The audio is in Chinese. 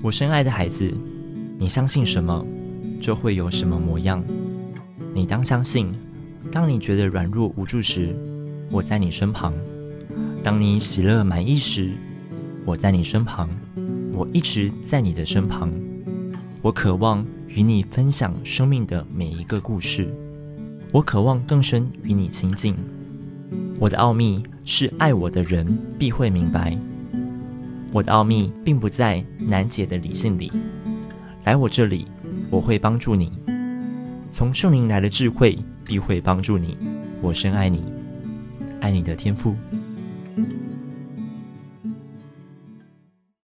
我深爱的孩子，你相信什么，就会有什么模样。你当相信，当你觉得软弱无助时，我在你身旁；当你喜乐满意时，我在你身旁。我一直在你的身旁。我渴望与你分享生命的每一个故事。我渴望更深与你亲近。我的奥秘是爱我的人必会明白。我的奥秘并不在难解的理性里。来我这里，我会帮助你。从圣灵来的智慧必会帮助你。我深爱你，爱你的天赋。